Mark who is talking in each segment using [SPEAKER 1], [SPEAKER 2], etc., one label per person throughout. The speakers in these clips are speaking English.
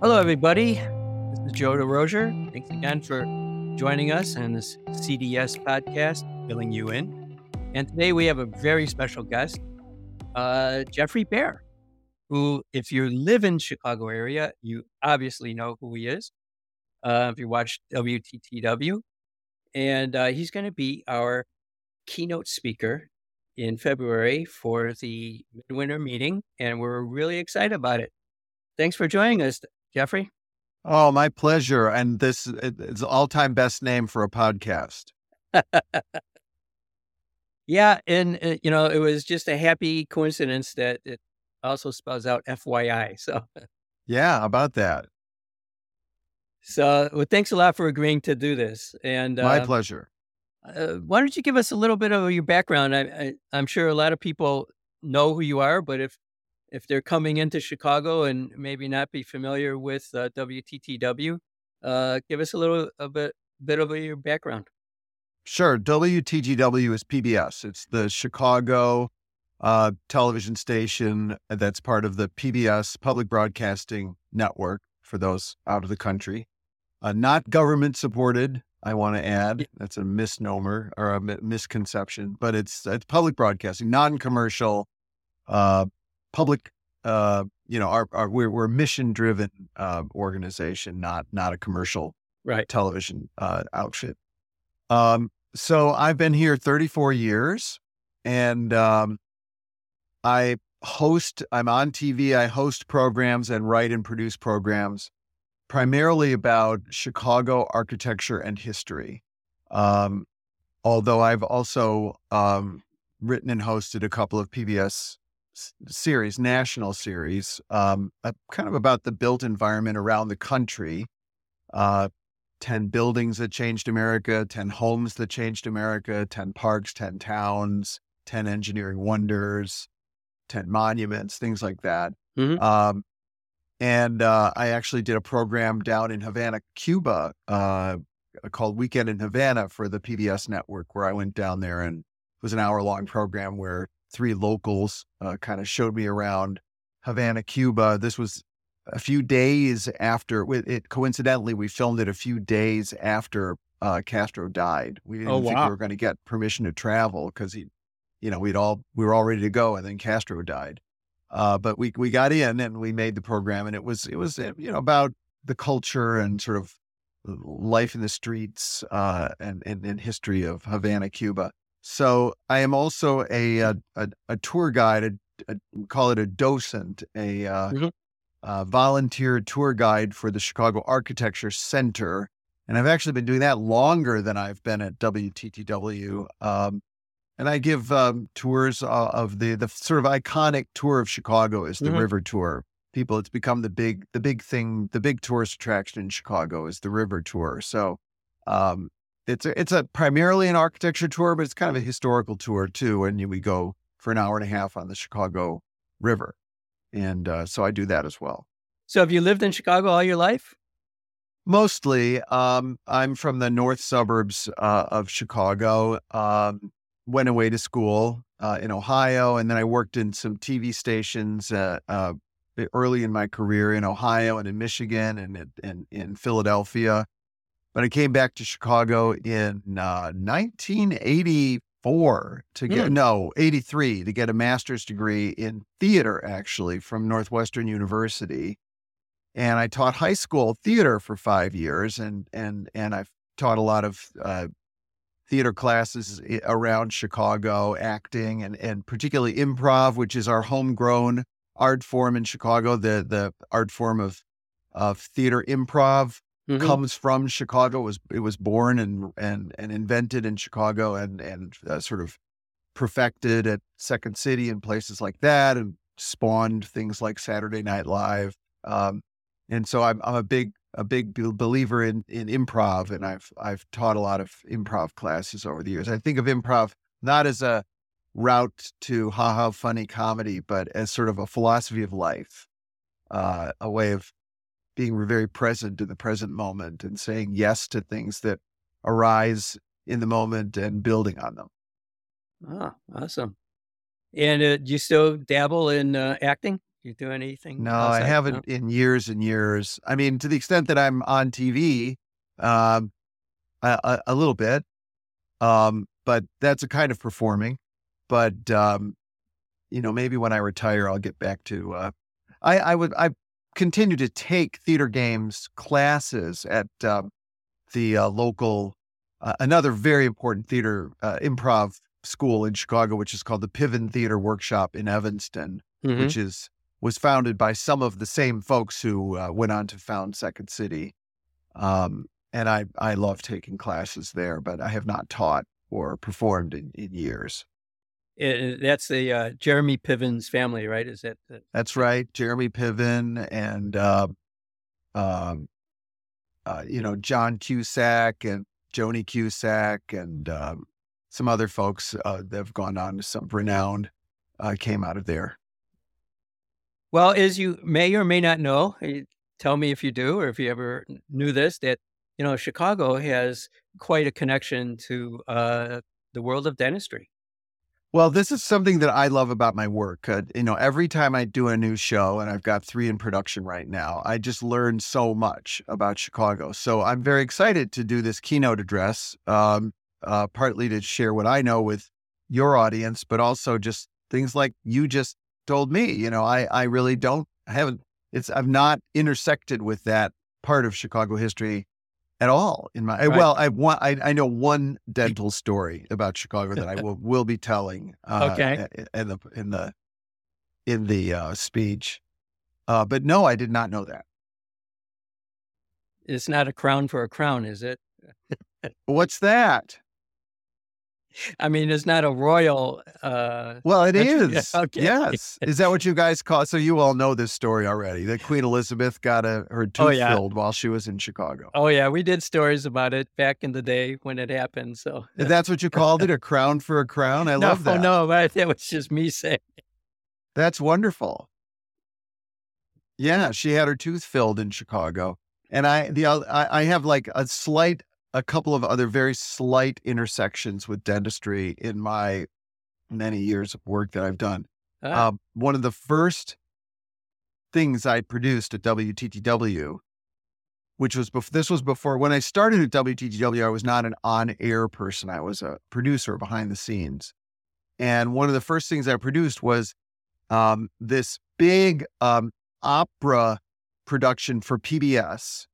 [SPEAKER 1] Hello, everybody. This is Joe DeRozier. Thanks again for joining us on this CDS podcast, Filling You In. And today we have a very special guest, uh, Geoffrey Baer, who, if you live in Chicago area, you obviously know who he is. Uh, if you watch WTTW, and uh, he's going to be our keynote speaker in February for the midwinter meeting, and we're really excited about it. Thanks for joining us, Geoffrey.
[SPEAKER 2] Oh, my pleasure. And this is all-time best name for a podcast.
[SPEAKER 1] yeah, and uh, you know, it was just a happy coincidence that it also spells out FYI. So,
[SPEAKER 2] yeah, about that.
[SPEAKER 1] So, well, thanks a lot for agreeing to do this. And
[SPEAKER 2] my uh, pleasure.
[SPEAKER 1] Uh, why don't you give us a little bit of your background? I, I, am sure a lot of people know who you are, but if if they're coming into Chicago and maybe not be familiar with uh, WTTW, uh, give us a little a bit bit of your background.
[SPEAKER 2] Sure. WTTW is PBS. It's the Chicago uh, television station that's part of the PBS Public Broadcasting Network for those out of the country. Uh, not government supported, I want to add. That's a misnomer or a misconception, but it's it's public broadcasting, non-commercial, uh, public. Uh, you know, our, our we're, we're a mission driven uh, organization, not not a commercial
[SPEAKER 1] right
[SPEAKER 2] television uh, outfit. Um, so I've been here 34 years, and um, I host. I'm on TV. I host programs and write and produce programs primarily about Chicago architecture and history. Um, although I've also um, written and hosted a couple of PBS series, national series, um, uh, kind of about the built environment around the country. Uh, 10 buildings that changed America, 10 homes that changed America, 10 parks, 10 towns, 10 engineering wonders, 10 monuments, things like that. Mm-hmm. Um, and uh, I actually did a program down in Havana, Cuba, uh, called Weekend in Havana for the PBS network, where I went down there and it was an hour long program where three locals uh, kind of showed me around Havana, Cuba. This was a few days after it. Coincidentally, we filmed it a few days after uh, Castro died. We didn't oh, think wow. we were going to get permission to travel because he, you know, we'd all we were all ready to go, and then Castro died. Uh, but we we got in and we made the program, and it was it was eh, you know about the culture and sort of life in the streets uh, and, and, and history of Havana, Cuba. So I am also a a, a, a tour guide, a, a, call it a docent, a, uh, mm-hmm. a volunteer tour guide for the Chicago Architecture Center, and I've actually been doing that longer than I've been at WTTW. Um, and I give um, tours uh, of the the sort of iconic tour of Chicago is the mm-hmm. River Tour. People, it's become the big the big thing, the big tourist attraction in Chicago is the River Tour. So um, it's a, it's a primarily an architecture tour, but it's kind of a historical tour too. And we go for an hour and a half on the Chicago River, and uh, so I do that as well.
[SPEAKER 1] So have you lived in Chicago all your life?
[SPEAKER 2] Mostly. Um, I'm from the north suburbs uh, of Chicago. Um, went away to school uh, in Ohio, and then I worked in some TV stations uh, uh, early in my career in Ohio and in Michigan and in, in Philadelphia. But I came back to Chicago in 1984 uh, to get mm. no 83 to get a master's degree in theater, actually from Northwestern University. And I taught high school theater for five years, and and and I've taught a lot of uh, theater classes around Chicago, acting and and particularly improv, which is our homegrown art form in Chicago. The the art form of of theater improv mm-hmm. comes from Chicago. It was it was born and and and invented in Chicago and and uh, sort of perfected at Second City and places like that, and spawned things like Saturday Night Live. Um, and so I'm I'm a big a big believer in in improv, and I've I've taught a lot of improv classes over the years. I think of improv not as a route to ha ha funny comedy, but as sort of a philosophy of life, uh, a way of being very present in the present moment and saying yes to things that arise in the moment and building on them.
[SPEAKER 1] Ah, awesome. And uh, do you still dabble in uh, acting? You do anything?
[SPEAKER 2] No, I haven't in years and years. I mean, to the extent that I'm on TV, um, a, a, a little bit, um, but that's a kind of performing. But um, you know, maybe when I retire, I'll get back to. Uh, I I would I continue to take theater games classes at um, the uh, local, uh, another very important theater uh, improv school in Chicago, which is called the Piven Theater Workshop in Evanston,
[SPEAKER 1] Mhm.
[SPEAKER 2] which is was founded by some of the same folks who uh, went on to found Second City. Um, and I I love taking classes there, but I have not taught or performed in, in years.
[SPEAKER 1] Uh, that's the uh, Jeremy Piven's family, right? Is that the,
[SPEAKER 2] That's right, Jeremy Piven and uh, um, uh, you know John Cusack and Joni Cusack and um, some other folks uh, that have gone on to some renowned uh, came out of there.
[SPEAKER 1] well, as you may or may not know, eh, tell me if you do or if you ever knew this that you know Chicago has quite a connection to uh, the world of dentistry.
[SPEAKER 2] Well, this is something that I love about my work. Uh, you know, every time I do a new show, and I've got three in production right now, I just learn so much about Chicago. So I'm very excited to do this keynote address, um, uh, partly to share what I know with your audience, but also just things like you just told me. You know, I I really don't I haven't it's I've not intersected with that part of Chicago history at all in my
[SPEAKER 1] Right.
[SPEAKER 2] well I want I, I know one dental story about Chicago that I will will be telling uh,
[SPEAKER 1] Okay.
[SPEAKER 2] in the in the in the uh, speech uh, but no I did not know that
[SPEAKER 1] It's not a crown for a crown, is it?
[SPEAKER 2] what's that
[SPEAKER 1] I mean, it's not a royal. Uh,
[SPEAKER 2] well it is
[SPEAKER 1] okay.
[SPEAKER 2] yes is that what you guys call so you all know this story already that Queen Elizabeth got a her tooth
[SPEAKER 1] Oh, yeah.
[SPEAKER 2] filled while she was in Chicago
[SPEAKER 1] oh yeah, we did stories about it back in the day when it happened. So
[SPEAKER 2] that's what you called it a crown for a crown I
[SPEAKER 1] no,
[SPEAKER 2] love that
[SPEAKER 1] no, but that was just me saying.
[SPEAKER 2] That's wonderful. Yeah, she had her tooth filled in Chicago, and I the oth- I, I have like a slight, a couple of other very slight intersections with dentistry in my many years of work that I've done.
[SPEAKER 1] Ah,
[SPEAKER 2] Uh, one of the first things I produced at WTTW, which was bef- this was before when I started at WTTW, I was not an on-air person. I was a producer behind the scenes, and one of the first things I produced was um, this big um, opera production for PBS,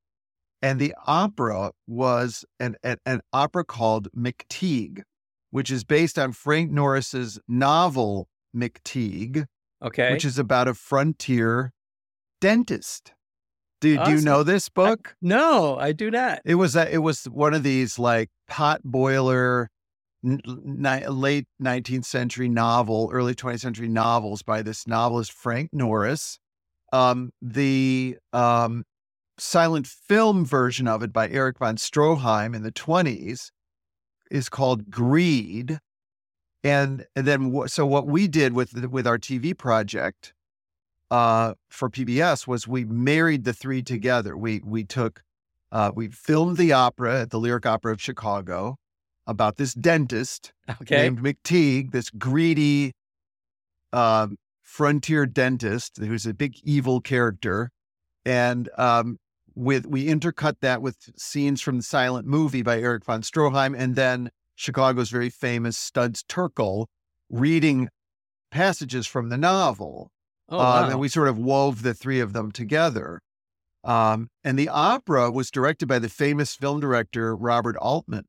[SPEAKER 2] and the opera was an an, an opera called McTeague, which is based on Frank Norris's novel McTeague
[SPEAKER 1] okay.
[SPEAKER 2] which is about a frontier dentist. Do, do you know this book?
[SPEAKER 1] no, I do not.
[SPEAKER 2] It was a, it was one of these like pot boiler n- ni- late 19th century novel, early 20th century novels by this novelist Frank Norris. Um, the um, silent film version of it by Erich von Stroheim in the 20s is called Greed. And, and then so what we did with with our TV project uh, for PBS was we married the three together. We we took uh, we filmed the opera at the Lyric Opera of Chicago about this dentist
[SPEAKER 1] Okay.
[SPEAKER 2] named McTeague, this greedy um, frontier dentist who's a big evil character, and um, with we intercut that with scenes from the silent movie by Erich von Stroheim, and then Chicago's very famous Studs Terkel reading passages from the novel.
[SPEAKER 1] oh,
[SPEAKER 2] Um,
[SPEAKER 1] wow.
[SPEAKER 2] and we sort of wove the three of them together. Um, and the opera was directed by the famous film director Robert Altman.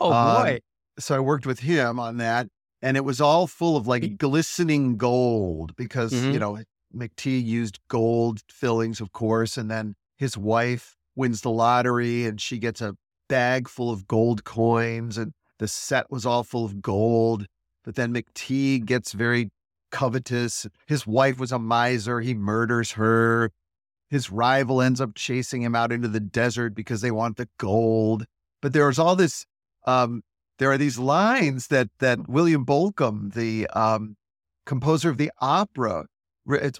[SPEAKER 1] oh
[SPEAKER 2] um,
[SPEAKER 1] boy.
[SPEAKER 2] So I worked with him on that, and it was all full of like glistening gold because
[SPEAKER 1] Mhm.
[SPEAKER 2] you know McTee used gold fillings, of course, and then his wife wins the lottery and she gets a bag full of gold coins, and the set was all full of gold. But then McTeague gets very covetous. His wife was a miser. He murders her. His rival ends up chasing him out into the desert because they want the gold. But there's all this um, there are these lines that that William Bolcom, the um, composer of the opera,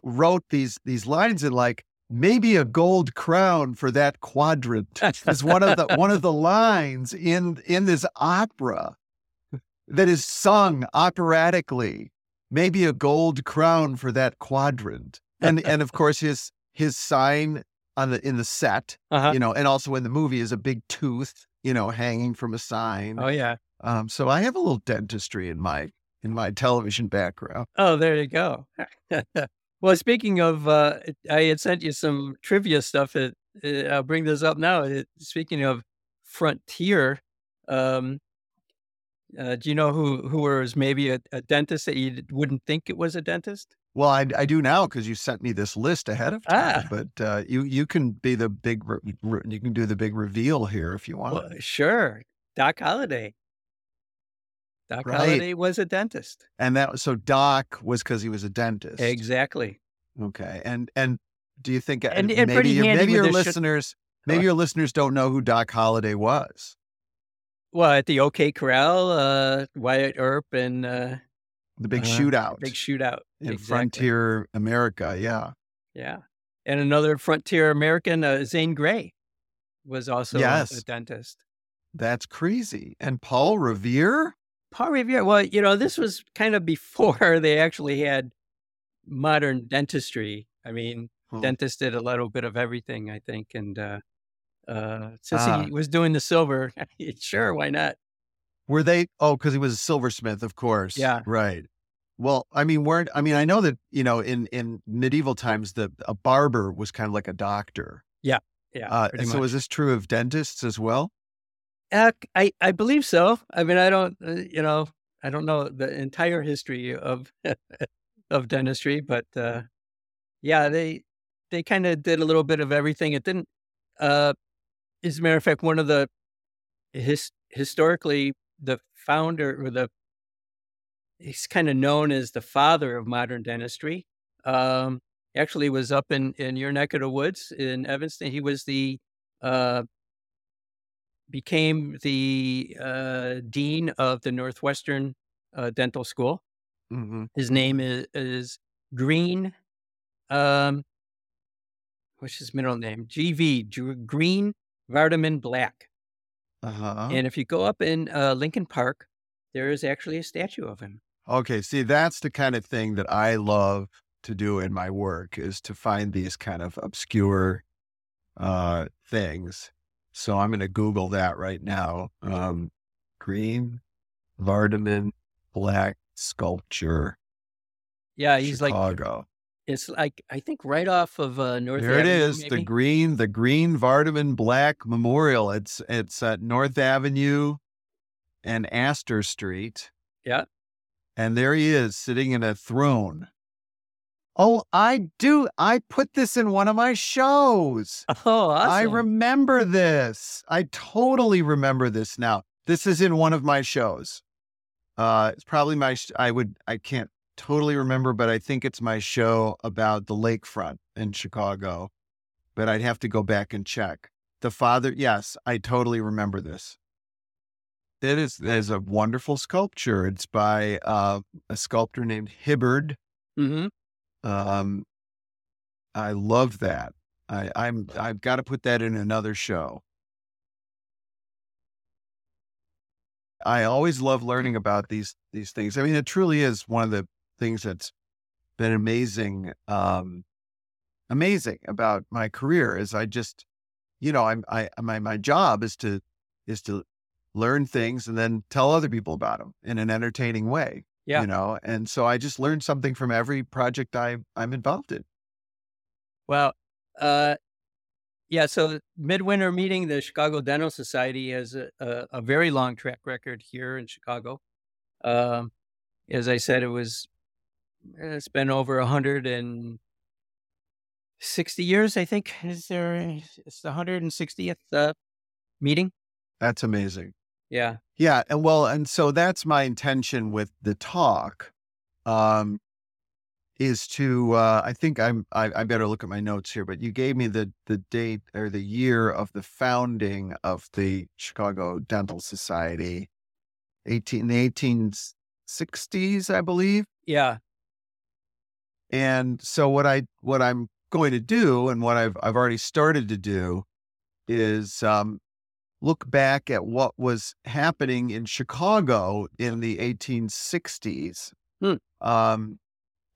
[SPEAKER 2] wrote these these lines in like maybe a gold crown for that quadrant is one of the one of the lines in in this opera that is sung operatically. Maybe a gold crown for that quadrant. and and of course his his sign on the in the set,
[SPEAKER 1] Uh-huh.
[SPEAKER 2] you know, and also in the movie is a big tooth, you know, hanging from a sign.
[SPEAKER 1] Oh yeah.
[SPEAKER 2] Um, so I have a little dentistry in my in my television background.
[SPEAKER 1] Oh, there you go. well, speaking of, uh, I had sent you some trivia stuff. That, uh, I'll bring this up now. Uh, Speaking of Frontier, um, uh, do you know who who was maybe a, a dentist that you wouldn't think it was a dentist?
[SPEAKER 2] Well, I, I do now because you sent me this list ahead of time.
[SPEAKER 1] Ah.
[SPEAKER 2] But uh, you you can be the big re- re- you can do the big reveal here if you want.
[SPEAKER 1] Well, sure, Doc Holliday. Doc
[SPEAKER 2] Right.
[SPEAKER 1] Holliday was a dentist.
[SPEAKER 2] and that so Doc was because he was a dentist.
[SPEAKER 1] Exactly.
[SPEAKER 2] Okay, and and do you think
[SPEAKER 1] And-
[SPEAKER 2] uh,
[SPEAKER 1] and
[SPEAKER 2] maybe your- maybe your listeners maybe your listeners don't know who Doc Holliday was.
[SPEAKER 1] Well, at the OK Corral, uh, Wyatt Earp and uh,
[SPEAKER 2] The big
[SPEAKER 1] Uh-huh.
[SPEAKER 2] shootout
[SPEAKER 1] big shootout
[SPEAKER 2] in
[SPEAKER 1] Exactly.
[SPEAKER 2] Frontier America. Yeah.
[SPEAKER 1] Yeah. And another frontier American, uh, Zane Grey, was also a- a dentist.
[SPEAKER 2] That's crazy. And Paul Revere?
[SPEAKER 1] Paul Revere, well, you know, this was kind of before they actually had modern dentistry. I mean,
[SPEAKER 2] Hmm.
[SPEAKER 1] dentists did a little bit of everything, I think. And uh, uh, since
[SPEAKER 2] Ah.
[SPEAKER 1] he was doing the silver, sure, why not?
[SPEAKER 2] Were they? Oh, because he was a silversmith, of course.
[SPEAKER 1] Yeah.
[SPEAKER 2] Right. Well, I mean, weren't I mean, I know that you know, in in medieval times, the a barber was kind of like a doctor.
[SPEAKER 1] Yeah,
[SPEAKER 2] Uh,
[SPEAKER 1] pretty
[SPEAKER 2] so
[SPEAKER 1] much.
[SPEAKER 2] is this true of dentists as well?
[SPEAKER 1] Uh, I, I believe so. I mean, I don't, uh, you know, I don't know the entire history of of dentistry, but uh, yeah, they they kind of did a little bit of everything. It didn't. Uh, as a matter of fact, one of the his, historically the founder or the he's kind of known as the father of modern dentistry. Um, actually, was up in in your neck of the woods in Evanston. He was the uh, became the uh, dean of the Northwestern uh, Dental School.
[SPEAKER 2] Mm-hmm.
[SPEAKER 1] His name is, is Greene. Um, what's his middle name? GV Greene Vardiman Black.
[SPEAKER 2] Uh huh.
[SPEAKER 1] And if you go up in uh, Lincoln Park, there is actually a statue of him.
[SPEAKER 2] Okay. See, that's the kind of thing that I love to do in my work is to find these kind of obscure uh, things. So I'm going to Google that right now. Um, Greene Vardiman Black sculpture,
[SPEAKER 1] Yeah, he's like
[SPEAKER 2] Chicago.
[SPEAKER 1] it's like I think right off of uh, North.
[SPEAKER 2] There it
[SPEAKER 1] Avenue,
[SPEAKER 2] is, the green, the Greene Vardiman Black Memorial. It's it's at North Avenue and Astor Street.
[SPEAKER 1] Yeah.
[SPEAKER 2] And there he is sitting in a throne. Oh, I do. I put this in one of my shows.
[SPEAKER 1] Oh, awesome!
[SPEAKER 2] I remember this. I totally remember this now. This is in one of my shows. Uh, it's probably my. sh- I would. I can't totally remember, but I think it's my show about the lakefront in Chicago. But I'd have to go back and check. The father. Yes, I totally remember this. It is. It is a wonderful sculpture. It's by uh, a sculptor named Hibbard.
[SPEAKER 1] hmm
[SPEAKER 2] Um, I love that. I, I'm I've got to put that in another show. I always love learning about these these things. I mean, it truly is one of the things that's been amazing, um, amazing about my career. Is I just, you know, I'm I my my job is to is to learn things and then tell other people about them in an entertaining way.
[SPEAKER 1] Yeah.
[SPEAKER 2] you know, and so I just learned something from every project I I'm involved in.
[SPEAKER 1] Well, uh, yeah. So Midwinter Meeting, the Chicago Dental Society has a, a, a very long track record here in Chicago. Um, as I said, it was it's been over hundred and sixty years. I think is there? It's the hundred and sixtieth uh, meeting.
[SPEAKER 2] That's amazing.
[SPEAKER 1] Yeah.
[SPEAKER 2] Yeah, and well, and so that's my intention with the talk, um, is to. Uh, I think I'm. I, I better look at my notes here, but you gave me the the date or the year of the founding of the Chicago Dental Society, eighteen the eighteen sixties, I believe.
[SPEAKER 1] Yeah.
[SPEAKER 2] And so what I what I'm going to do, and what I've I've already started to do, is um, look back at what was happening in Chicago in the 1860s,
[SPEAKER 1] Hmm.
[SPEAKER 2] um,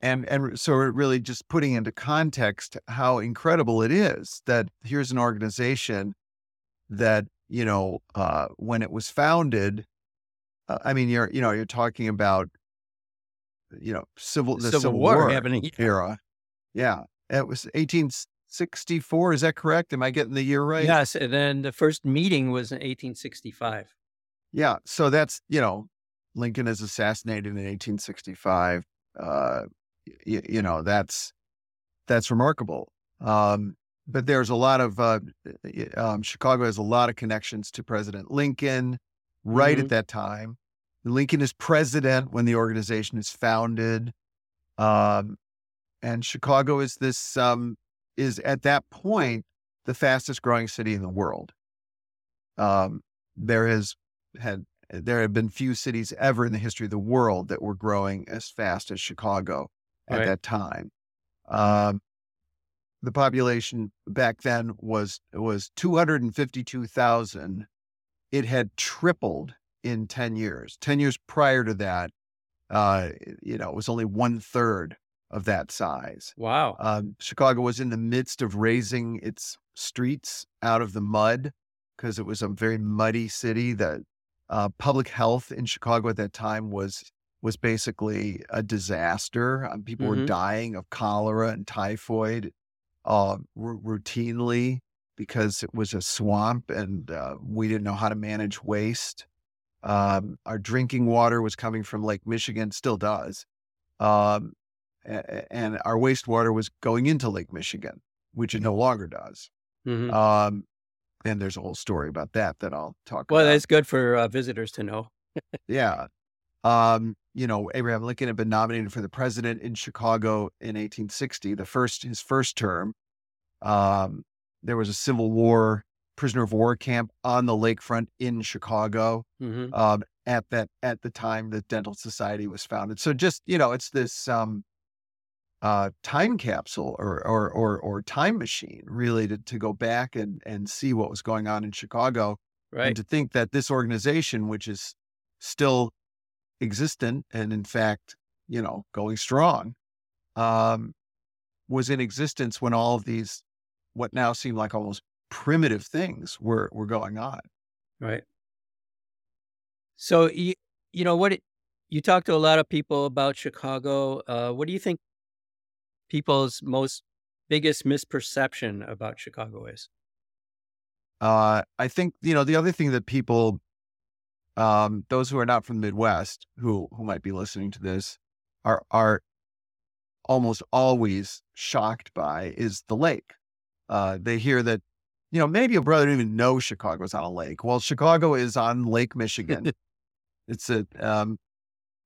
[SPEAKER 2] and and so really just putting into context how incredible it is that here's an organization that you know uh, when it was founded uh, i mean you're you know you're talking about you know civil the
[SPEAKER 1] Civil,
[SPEAKER 2] civil,
[SPEAKER 1] War,
[SPEAKER 2] war,
[SPEAKER 1] happening.
[SPEAKER 2] era yeah it was 1864 is that correct am i getting the year right
[SPEAKER 1] Yes, and then the first meeting was in 1865.
[SPEAKER 2] yeah so that's you know lincoln is assassinated in 1865 uh y- you know that's that's remarkable um but there's a lot of uh um, chicago has a lot of connections to president lincoln right
[SPEAKER 1] Mhm.
[SPEAKER 2] at that time lincoln is president when the organization is founded um and chicago is this um is at that point the fastest growing city in the world um there has had there have been few cities ever in the history of the world that were growing as fast as Chicago at
[SPEAKER 1] Right.
[SPEAKER 2] that time. Um, the population back then was was two hundred and fifty two thousand. It had tripled in ten years. Ten years prior to that, uh, you know, it was only one third of that size.
[SPEAKER 1] Wow.
[SPEAKER 2] Um, Chicago was in the midst of raising its streets out of the mud because it was a very muddy city. That uh, public health in Chicago at that time was was basically a disaster. Um, people were
[SPEAKER 1] Mhm.
[SPEAKER 2] dying of cholera and typhoid uh, r- routinely because it was a swamp and uh, we didn't know how to manage waste. Um, our drinking water was coming from Lake Michigan, still does. Um, and our wastewater was going into Lake Michigan, which it no longer does.
[SPEAKER 1] Mhm.
[SPEAKER 2] Um, and there's a whole story about that that I'll talk about.
[SPEAKER 1] well,
[SPEAKER 2] about.
[SPEAKER 1] that's good for uh, visitors to know.
[SPEAKER 2] Yeah. Um, you know, Abraham Lincoln had been nominated for the president in Chicago in 1860, the first his first term. Um, there was a Civil War prisoner of war camp on the lakefront in Chicago
[SPEAKER 1] hmm
[SPEAKER 2] um, at that at the time the Dental Society was founded. So just you know, it's this um, uh, time capsule or, or or or time machine, really, to to go back and and see what was going on in Chicago,
[SPEAKER 1] Right.
[SPEAKER 2] and to think that this organization, which is still existent and in fact, you know, going strong, um, was in existence when all of these what now seem like almost primitive things were were going on.
[SPEAKER 1] Right. So you you know what it, you talk to a lot of people about Chicago. Uh, what do you think people's most biggest misperception about Chicago is?
[SPEAKER 2] Uh, I think you know the other thing that people, um, those who are not from the Midwest, who who might be listening to this, are are almost always shocked by is the lake. Uh, they hear that, you know, maybe your brother didn't even know Chicago's on a lake. Well, Chicago is on Lake Michigan. it's a um,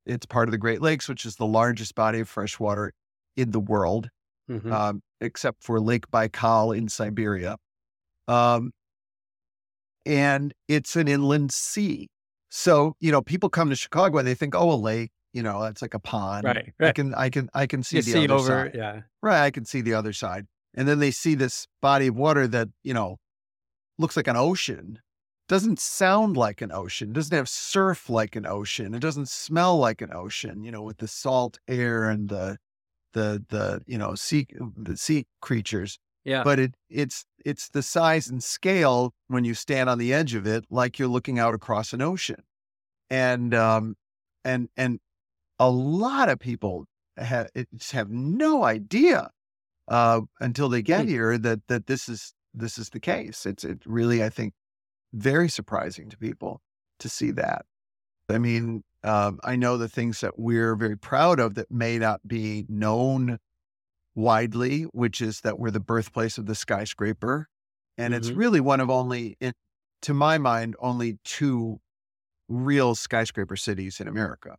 [SPEAKER 2] it's part of the Great Lakes, which is the largest body of fresh water in the world
[SPEAKER 1] Mhm.
[SPEAKER 2] um, except for Lake Baikal in Siberia. Um, and it's an inland sea. So, you know, people come to Chicago and they think, oh, a lake, you know, that's like a pond.
[SPEAKER 1] Right,
[SPEAKER 2] I can, I can, I can see
[SPEAKER 1] you
[SPEAKER 2] the
[SPEAKER 1] see
[SPEAKER 2] other
[SPEAKER 1] over,
[SPEAKER 2] side.
[SPEAKER 1] yeah.
[SPEAKER 2] Right. I can see the other side. And then they see this body of water that, you know, looks like an ocean. Doesn't sound like an ocean. Doesn't have surf like an ocean. It doesn't smell like an ocean, you know, with the salt air and the, the, the, you know, sea, the sea creatures.
[SPEAKER 1] Yeah.
[SPEAKER 2] But it, it's, it's the size and scale when you stand on the edge of it, like you're looking out across an ocean. And, um, and, and a lot of people have, just have no idea uh, until they get here that that this is this is the case. It's it really I think very surprising to people to see that. I mean, um, I know the things that we're very proud of that may not be known widely, which is that we're the birthplace of the skyscraper, and it's
[SPEAKER 1] Mhm.
[SPEAKER 2] really one of only, in, to my mind, only two real skyscraper cities in America.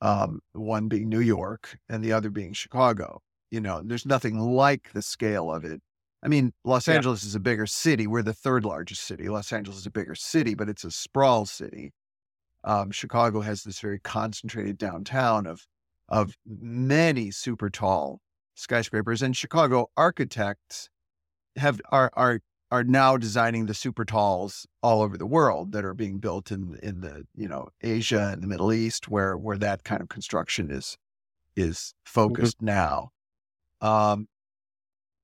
[SPEAKER 2] Um, one being New York, and the other being Chicago you know, there's nothing like the scale of it. I mean, Los
[SPEAKER 1] Yeah.
[SPEAKER 2] Angeles is a bigger city. We're the third largest city. Los Angeles is a bigger city, but it's a sprawl city. Um, Chicago has this very concentrated downtown of of many super tall skyscrapers, and Chicago architects have are are are now designing the super talls all over the world that are being built in in the you know Asia and the Middle East, where where that kind of construction is is focused mm-hmm. now. Um,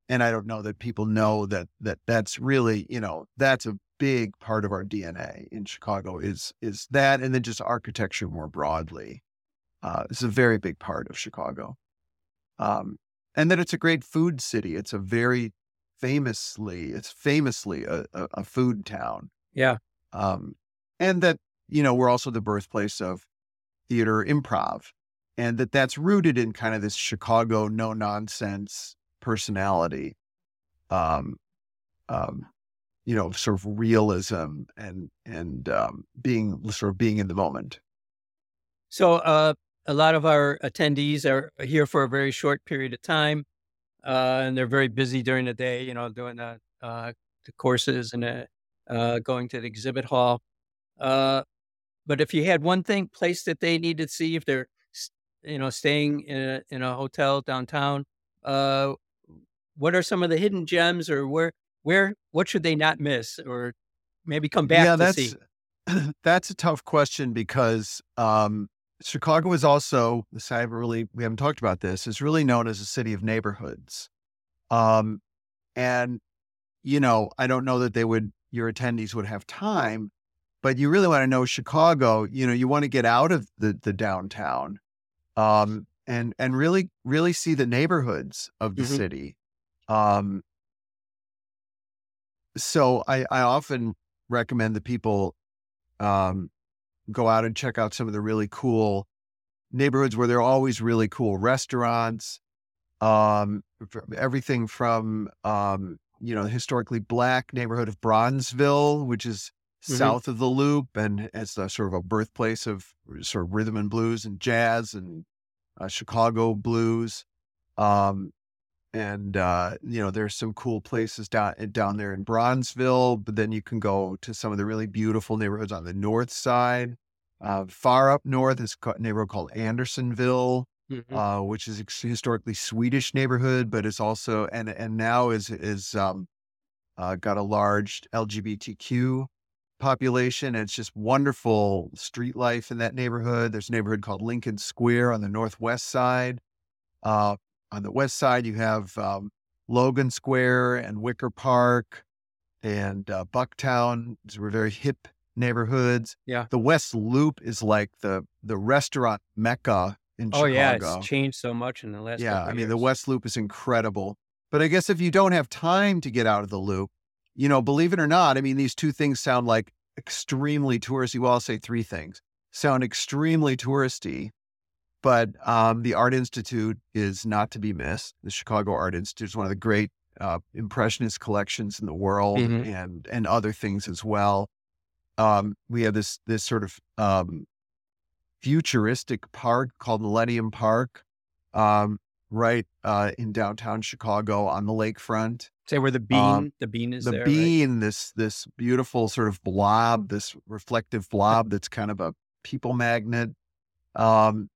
[SPEAKER 2] and I don't know that people know that that that's really you know that's a big part of our DNA in Chicago is is that, and then just architecture more broadly. Uh, it's a very big part of Chicago, um, and that it's a great food city. It's a very famously, it's famously a, a, a food town.
[SPEAKER 1] Yeah,
[SPEAKER 2] um, and that you know we're also the birthplace of theater improv, and that that's rooted in kind of this Chicago no nonsense personality. Um, um, you know, sort of realism and and um, being sort of being in the moment.
[SPEAKER 1] So uh, a lot of our attendees are here for a very short period of time, uh, and they're very busy during the day. You know, doing the, uh, the courses and uh, going to the exhibit hall. Uh, but if you had one thing place that they need to see if they're you know staying in a, in a hotel downtown, uh, what are some of the hidden gems, or where where what should they not miss or maybe come back yeah,
[SPEAKER 2] that's,
[SPEAKER 1] see?
[SPEAKER 2] That's a tough question because um, Chicago is also this I haven't really we haven't talked about this is really known as a city of neighborhoods, um, and you know I don't know that they would your attendees would have time, but you really want to know Chicago. You know you want to get out of the the downtown, um, and and really really see the neighborhoods of the mm-hmm. city. Um, so I, I often recommend that people um, go out and check out some of the really cool neighborhoods where there are always really cool restaurants. Um, everything from um, you know the historically black neighborhood of Bronzeville, which is mm-hmm. south of the Loop, and it's a, sort of a birthplace of sort of rhythm and blues and jazz and uh, Chicago blues. Um, and uh, you know there's some cool places down eh, down there in Bronzeville, but then you can go to some of the really beautiful neighborhoods on the north side. Uh, far up north is a neighborhood called Andersonville, mm-hmm. uh, which is a historically Swedish neighborhood, but it's also and and now is is um, uh, got a large LGBTQ population. And it's just wonderful street life in that neighborhood. There's a neighborhood called Lincoln Square on the northwest side. Uh, on the west side, you have um, Logan Square and Wicker Park and uh, Bucktown. These were very hip neighborhoods.
[SPEAKER 1] Yeah.
[SPEAKER 2] The West Loop is like the the restaurant mecca in
[SPEAKER 1] oh,
[SPEAKER 2] Chicago.
[SPEAKER 1] yeah, it's changed so much in the last.
[SPEAKER 2] Yeah, I mean
[SPEAKER 1] years.
[SPEAKER 2] the West Loop is incredible. But I guess if you don't have time to get out of the loop, you know, believe it or not, I mean these two things sound like extremely touristy. Well, I'll say three things sound extremely touristy, but um, the Art Institute is not to be missed. The Chicago Art Institute is one of the great uh, impressionist collections in the world, mm-hmm. and and other things as well. Um, we have this this sort of um, futuristic park called Millennium Park, um, right uh, in downtown Chicago on the lakefront.
[SPEAKER 1] Say where the bean, um, the bean is
[SPEAKER 2] the
[SPEAKER 1] there,
[SPEAKER 2] bean,
[SPEAKER 1] right?
[SPEAKER 2] this this beautiful sort of blob, this reflective blob that's kind of a people magnet. Um,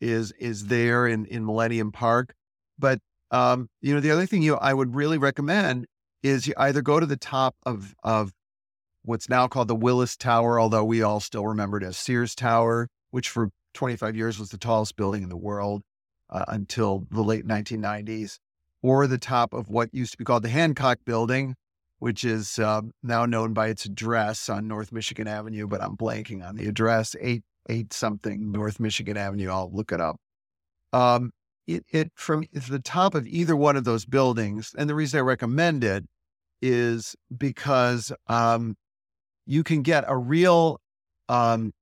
[SPEAKER 2] is is there in in Millennium Park. But um, you know, the other thing you I would really recommend is you either go to the top of of what's now called the Willis Tower, although we all still remember it as Sears Tower, which for 25 years was the tallest building in the world uh, until the late 1990s, or the top of what used to be called the Hancock Building, which is uh, now known by its address on North Michigan Avenue, but I'm blanking on the address, eight eight something North Michigan Avenue. I'll look it up. Um, it, it from the top of either one of those buildings, and the reason I recommend it is because um, you can get a real um,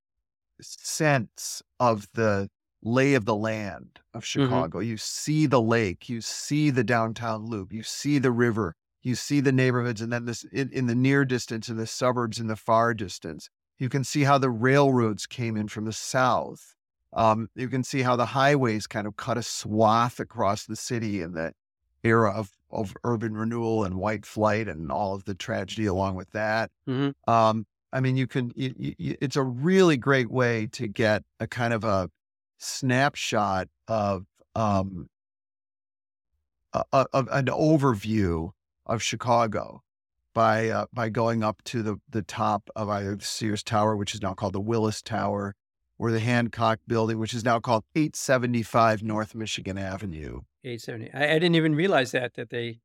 [SPEAKER 2] sense of the lay of the land of mm-hmm. Chicago. Mm-hmm. You see the lake, you see the downtown loop, you see the river, you see the neighborhoods, and then this in, in the near distance and the suburbs in the far distance. You can see how the railroads came in from the south. Um, you can see how the highways kind of cut a swath across the city in the era of, of urban renewal and white flight and all of the tragedy along with that. Mm-hmm. Um, I mean, you can, you, you, it's a really great way to get a kind of a snapshot of, um, of an overview of Chicago by uh, by going up to the the top of either the Sears Tower, which is now called the Willis Tower, or the Hancock Building, which is now called 875 North Michigan Avenue.
[SPEAKER 1] 870. I, I didn't even realize that that they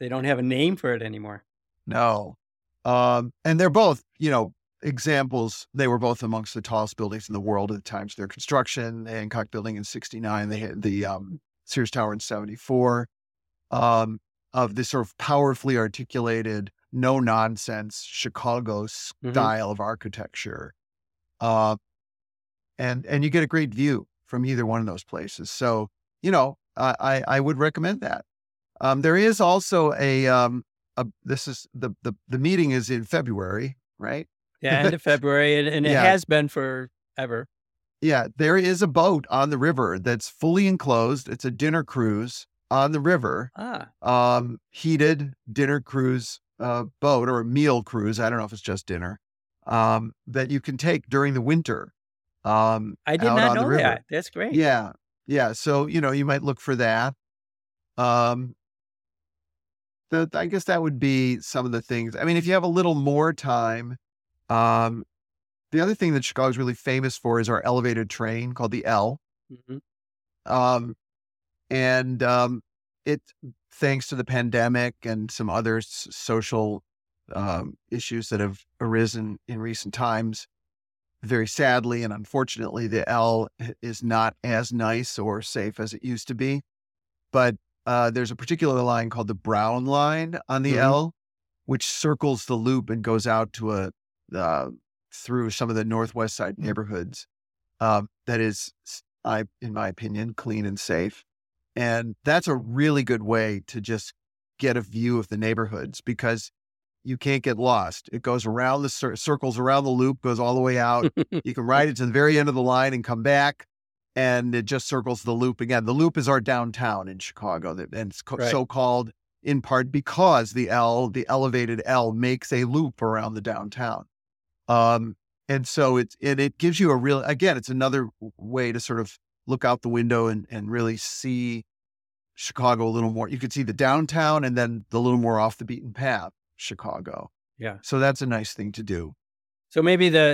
[SPEAKER 1] they don't have a name for it anymore.
[SPEAKER 2] No, um, and they're both, you know, examples. They were both amongst the tallest buildings in the world at the times of their construction. The Hancock Building in '69, they had the um, Sears Tower in '74. Um, of this sort of powerfully articulated, no nonsense Chicago
[SPEAKER 1] Mhm.
[SPEAKER 2] style of architecture. Uh, and and you get a great view from either one of those places. So you know, I I, I would recommend that. Um, there is also a um a this is the the the meeting is in February, right?
[SPEAKER 1] Yeah, end of February, and, and it
[SPEAKER 2] Yeah.
[SPEAKER 1] has been forever.
[SPEAKER 2] Yeah, there is a boat on the river that's fully enclosed. It's a dinner cruise on the river,
[SPEAKER 1] Ah,
[SPEAKER 2] um, heated dinner cruise uh, boat or a meal cruise. I don't know if it's just dinner um, that you can take during the winter. Um,
[SPEAKER 1] I did not know that. That's great.
[SPEAKER 2] Yeah, yeah. So you know, you might look for that. Um, the, I guess that would be some of the things. I mean, if you have a little more time, um, the other thing that Chicago's really famous for is our elevated train called the L.
[SPEAKER 1] Mhm.
[SPEAKER 2] Um, and um, it, thanks to the pandemic and some other s- social um, issues that have arisen in recent times, very sadly and unfortunately, the L is not as nice or safe as it used to be. But uh, there's a particular line called the Brown Line on the
[SPEAKER 1] Mhm.
[SPEAKER 2] L, which circles the loop and goes out to a uh, through some of the northwest side neighborhoods. Um, that is, I, in my opinion, clean and safe, and that's a really good way to just get a view of the neighborhoods because you can't get lost. It goes around the cir- circles around the loop, goes all the way out. you can ride it to the very end of the line and come back, and it just circles the loop again. The loop is our downtown in Chicago, and it's co-
[SPEAKER 1] Right.
[SPEAKER 2] so called in part because the L, the elevated L, makes a loop around the downtown. Um, and so it's and it gives you a real again, it's another way to sort of look out the window and and really see Chicago a little more. You could see the downtown and then the little more off the beaten path, Chicago.
[SPEAKER 1] Yeah.
[SPEAKER 2] So that's a nice thing to do.
[SPEAKER 1] So maybe the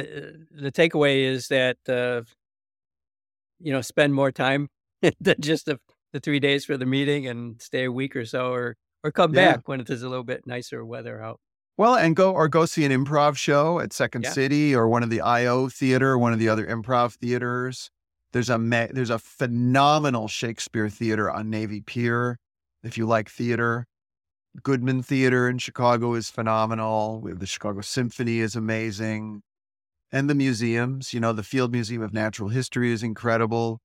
[SPEAKER 1] uh, the takeaway is that uh, you know spend more time than just the, the three days for the meeting and stay a week or so, or or come
[SPEAKER 2] Yeah.
[SPEAKER 1] back when it is a little bit nicer weather out.
[SPEAKER 2] Well, and go or go see an improv show at Second
[SPEAKER 1] Yeah.
[SPEAKER 2] City or one of the IO theater, one of the other improv theaters. There's a ma- there's a phenomenal Shakespeare theater on Navy Pier. If you like theater, Goodman Theater in Chicago is phenomenal. We have the Chicago Symphony is amazing, and the museums. You know, the Field Museum of Natural History is incredible.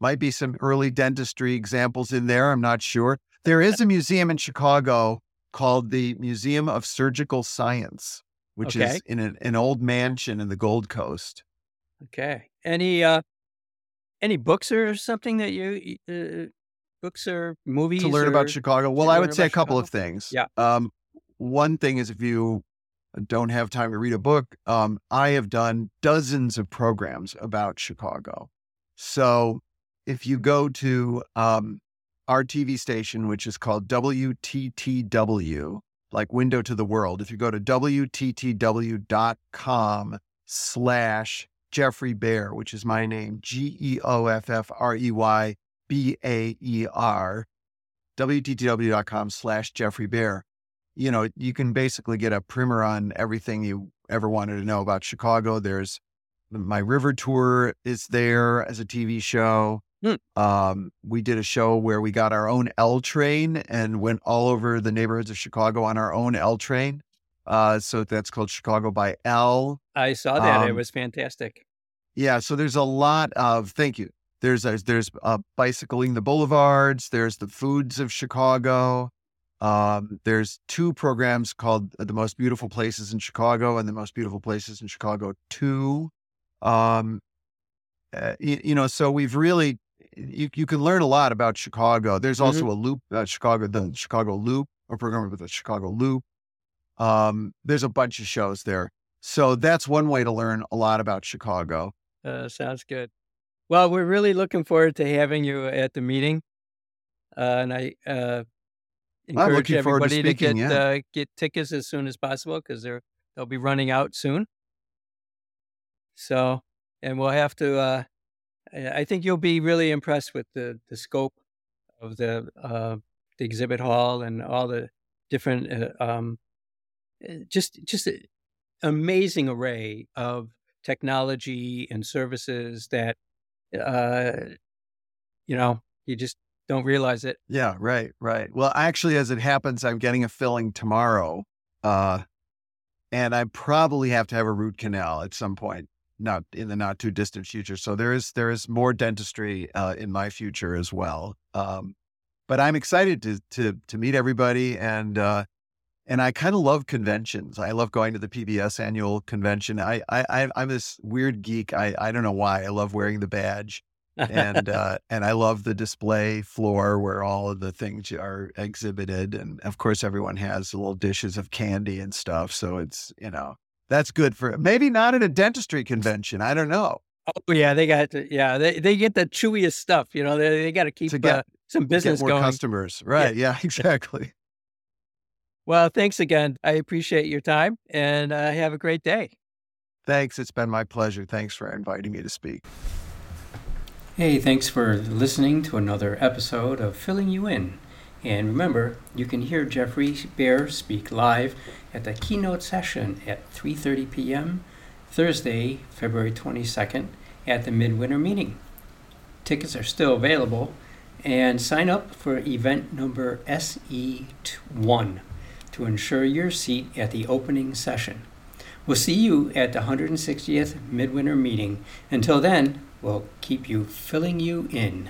[SPEAKER 2] Might be some early dentistry examples in there. I'm not sure. There is a museum in Chicago called the Museum of Surgical Science, which
[SPEAKER 1] Okay.
[SPEAKER 2] is in an, an old mansion in the Gold Coast.
[SPEAKER 1] Okay. Any uh any books or something that you uh, books or movies
[SPEAKER 2] to learn
[SPEAKER 1] or-
[SPEAKER 2] about Chicago? Well, I would say a couple of things.
[SPEAKER 1] Yeah.
[SPEAKER 2] Um, one thing is if you don't have time to read a book, um, I have done dozens of programs about Chicago. So if you go to um, our TV station, which is called WTTW, like Window to the World, if you go to WTTW.com slash Geoffrey Baer, which is my name, G E O F F R E Y B A E R, WTTW.com slash Geoffrey Baer. You know, you can basically get a primer on everything you ever wanted to know about Chicago. There's my river tour is there as a TV show.
[SPEAKER 1] Hmm.
[SPEAKER 2] Um, we did a show where we got our own L train and went all over the neighborhoods of Chicago on our own L train. Uh, so that's called Chicago by L.
[SPEAKER 1] I saw that. it
[SPEAKER 2] Um,
[SPEAKER 1] was fantastic.
[SPEAKER 2] Yeah, so there's a lot of thank you. There's a, there's uh, bicycling the boulevards. There's the foods of Chicago. Um, there's two programs called the most beautiful places in Chicago and the most beautiful places in Chicago two. Um, uh, you, you know, so we've really you you can learn a lot about Chicago. There's also a loop, uh, Chicago the Chicago Loop, a program with the Chicago Loop. Um, there's a bunch of shows there. So that's one way to learn a lot about Chicago.
[SPEAKER 1] Uh, sounds good. Well, we're really looking forward to having you at the meeting, uh, and I uh, encourage
[SPEAKER 2] forward to
[SPEAKER 1] everybody to, get
[SPEAKER 2] yeah.
[SPEAKER 1] uh, get tickets as soon as possible because they're they'll be running out soon. So and we'll have to. Uh, I think you'll be really impressed with the the scope of the uh, the exhibit hall and all the different, uh, um, just just an amazing array of technology and services that, uh, you know, you just don't realize it.
[SPEAKER 2] Yeah, right, right. Well, actually, as it happens, I'm getting a filling tomorrow, uh, and I probably have to have a root canal at some point, not in the not too distant future. So there is there is more dentistry uh, in my future as well. Um, but I'm excited to to to meet everybody and uh, and I kind of love conventions. I love going to the PBS annual convention. I I I'm this weird geek. I I don't know why. I love wearing the badge and uh, and I love the display floor where all of the things are exhibited, and of course everyone has little dishes of candy and stuff. So it's you know that's good for maybe not at a dentistry convention. I don't know.
[SPEAKER 1] Oh yeah, they got to, yeah they they get the chewiest stuff. You know they they got to keep to get, uh, some business
[SPEAKER 2] more
[SPEAKER 1] going.
[SPEAKER 2] customers. Right? Yeah, yeah exactly.
[SPEAKER 1] Well, thanks again. I appreciate your time, and uh, have a great day.
[SPEAKER 2] Thanks. It's been my pleasure. Thanks for inviting me to speak.
[SPEAKER 1] Hey, thanks for listening to another episode of Filling You In. And remember, you can hear Geoffrey Baer speak live at the keynote session at 3:30 p.m. Thursday, February 22nd at the Midwinter meeting. Tickets are still available and sign up for event number SE1 to ensure your seat at the opening session. We'll see you at the 160th Midwinter meeting. Until then, we'll keep you filling you in.